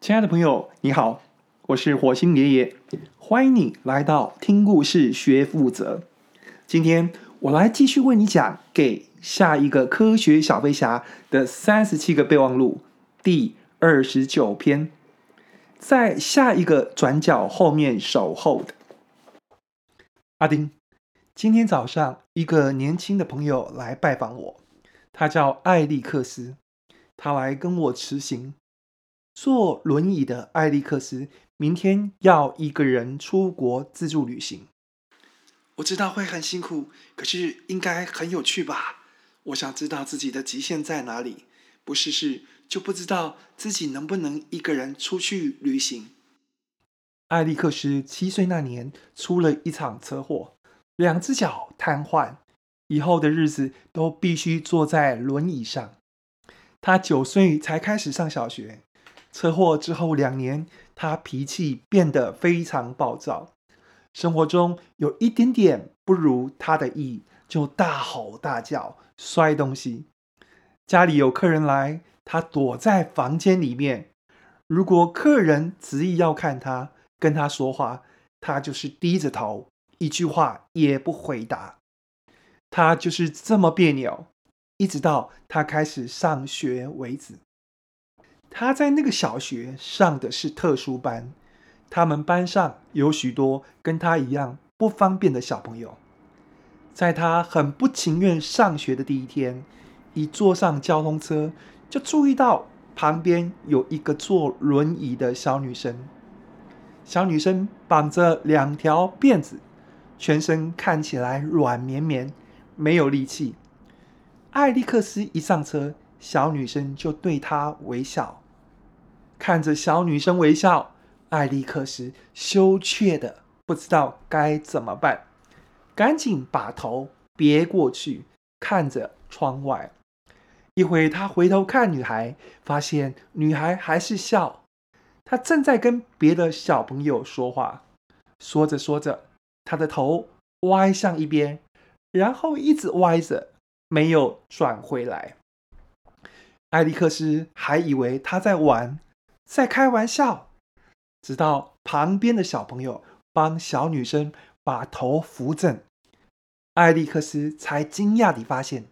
亲爱的朋友，你好，我是火星爷爷，欢迎你来到听故事学负责。今天我来继续为你讲《给下一个科学小飞侠的三十七个备忘录》第二十九篇，在下一个转角后面守候的阿丁。今天早上，一个年轻的朋友来拜访我，他叫艾利克斯，他来跟我辞行。坐轮椅的艾利克斯明天要一个人出国自助旅行。我知道会很辛苦，可是应该很有趣吧？我想知道自己的极限在哪里，不试试就不知道自己能不能一个人出去旅行。艾利克斯七岁那年出了一场车祸，两只脚瘫痪，以后的日子都必须坐在轮椅上。他九岁才开始上小学。车祸之后两年，他脾气变得非常暴躁，生活中有一点点不如他的意，就大吼大叫、摔东西。家里有客人来，他躲在房间里面。如果客人执意要看他、跟他说话，他就是低着头，一句话也不回答。他就是这么别扭，一直到他开始上学为止。他在那个小学上的是特殊班，他们班上有许多跟他一样不方便的小朋友。在他很不情愿上学的第一天，一坐上交通车，就注意到旁边有一个坐轮椅的小女生。小女生绑着两条辫子，全身看起来软绵绵，没有力气。艾利克斯一上车，小女生就对他微笑。看着小女生微笑，艾利克斯羞怯的不知道该怎么办，赶紧把头别过去，看着窗外。一会他回头看女孩，发现女孩还是笑。她正在跟别的小朋友说话，说着说着，她的头歪向一边，然后一直歪着，没有转回来。艾利克斯还以为她在玩。在开玩笑，直到旁边的小朋友帮小女生把头扶正，艾利克斯才惊讶地发现，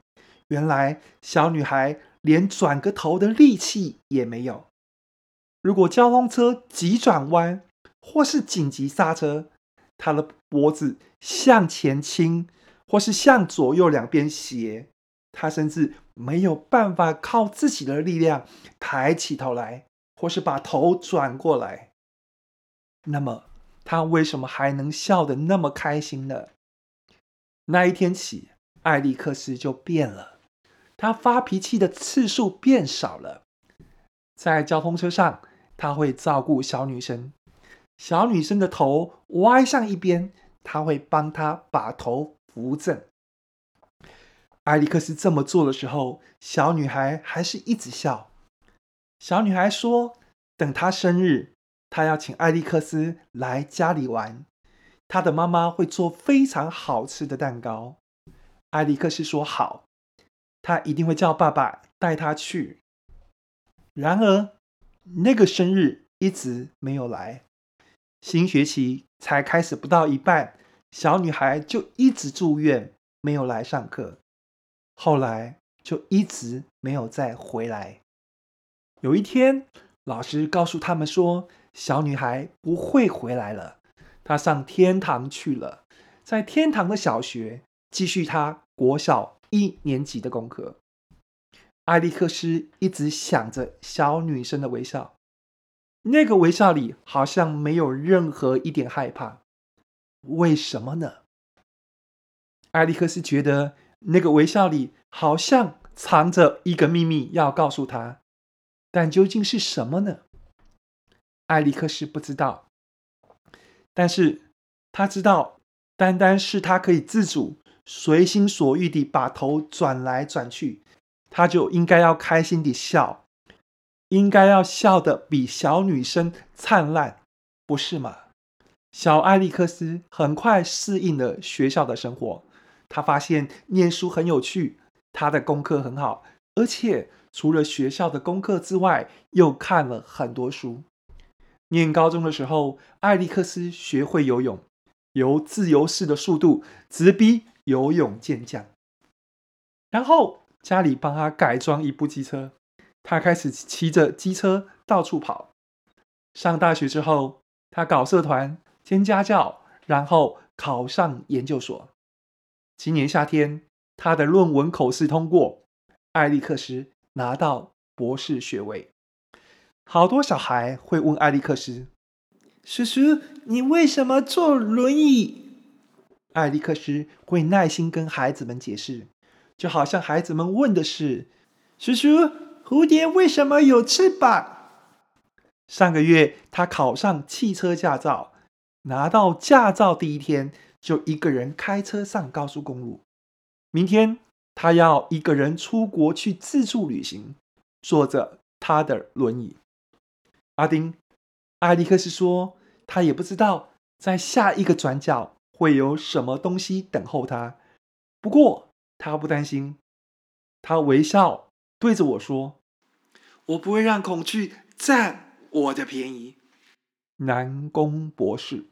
原来小女孩连转个头的力气也没有。如果交通车急转弯或是紧急刹车，她的脖子向前倾，或是向左右两边斜，她甚至没有办法靠自己的力量抬起头来。或是把头转过来，那么他为什么还能笑得那么开心呢？那一天起，艾利克斯就变了，他发脾气的次数变少了。在交通车上，他会照顾小女生，小女生的头歪向一边，他会帮她把头扶正。艾利克斯这么做的时候，小女孩还是一直笑。小女孩说：“等她生日，她要请艾利克斯来家里玩。她的妈妈会做非常好吃的蛋糕。”艾利克斯说：“好，他一定会叫爸爸带他去。”然而，那个生日一直没有来。新学期才开始不到一半，小女孩就一直住院，没有来上课。后来就一直没有再回来。有一天，老师告诉他们说，小女孩不会回来了，她上天堂去了，在天堂的小学继续她国小一年级的功课。艾利克斯一直想着小女生的微笑，那个微笑里好像没有任何一点害怕。为什么呢？艾利克斯觉得那个微笑里好像藏着一个秘密，要告诉他。但究竟是什么呢？艾利克斯不知道，但是他知道，单单是他可以自主、随心所欲地把头转来转去，他就应该要开心地笑，应该要笑得比小女生灿烂，不是吗？小艾利克斯很快适应了学校的生活，他发现念书很有趣，他的功课很好，而且。除了学校的功课之外，又看了很多书。念高中的时候，艾利克斯学会游泳，由自由式的速度直逼游泳健将。然后家里帮他改装一部机车，他开始骑着机车到处跑。上大学之后，他搞社团兼家教，然后考上研究所。今年夏天，他的论文口试通过，艾利克斯拿到博士学位。好多小孩会问艾利克斯：“叔叔，你为什么坐轮椅？”艾利克斯会耐心跟孩子们解释，就好像孩子们问的是：“叔叔，蝴蝶为什么有翅膀？”上个月，他考上汽车驾照，拿到驾照第一天就一个人开车上高速公路。明天，他要一个人出国去自助旅行，坐着他的轮椅。阿丁，艾利克斯说：“他也不知道在下一个转角会有什么东西等候他。不过他不担心，他微笑对着我说：‘我不会让恐惧占我的便宜。’”南宫博士。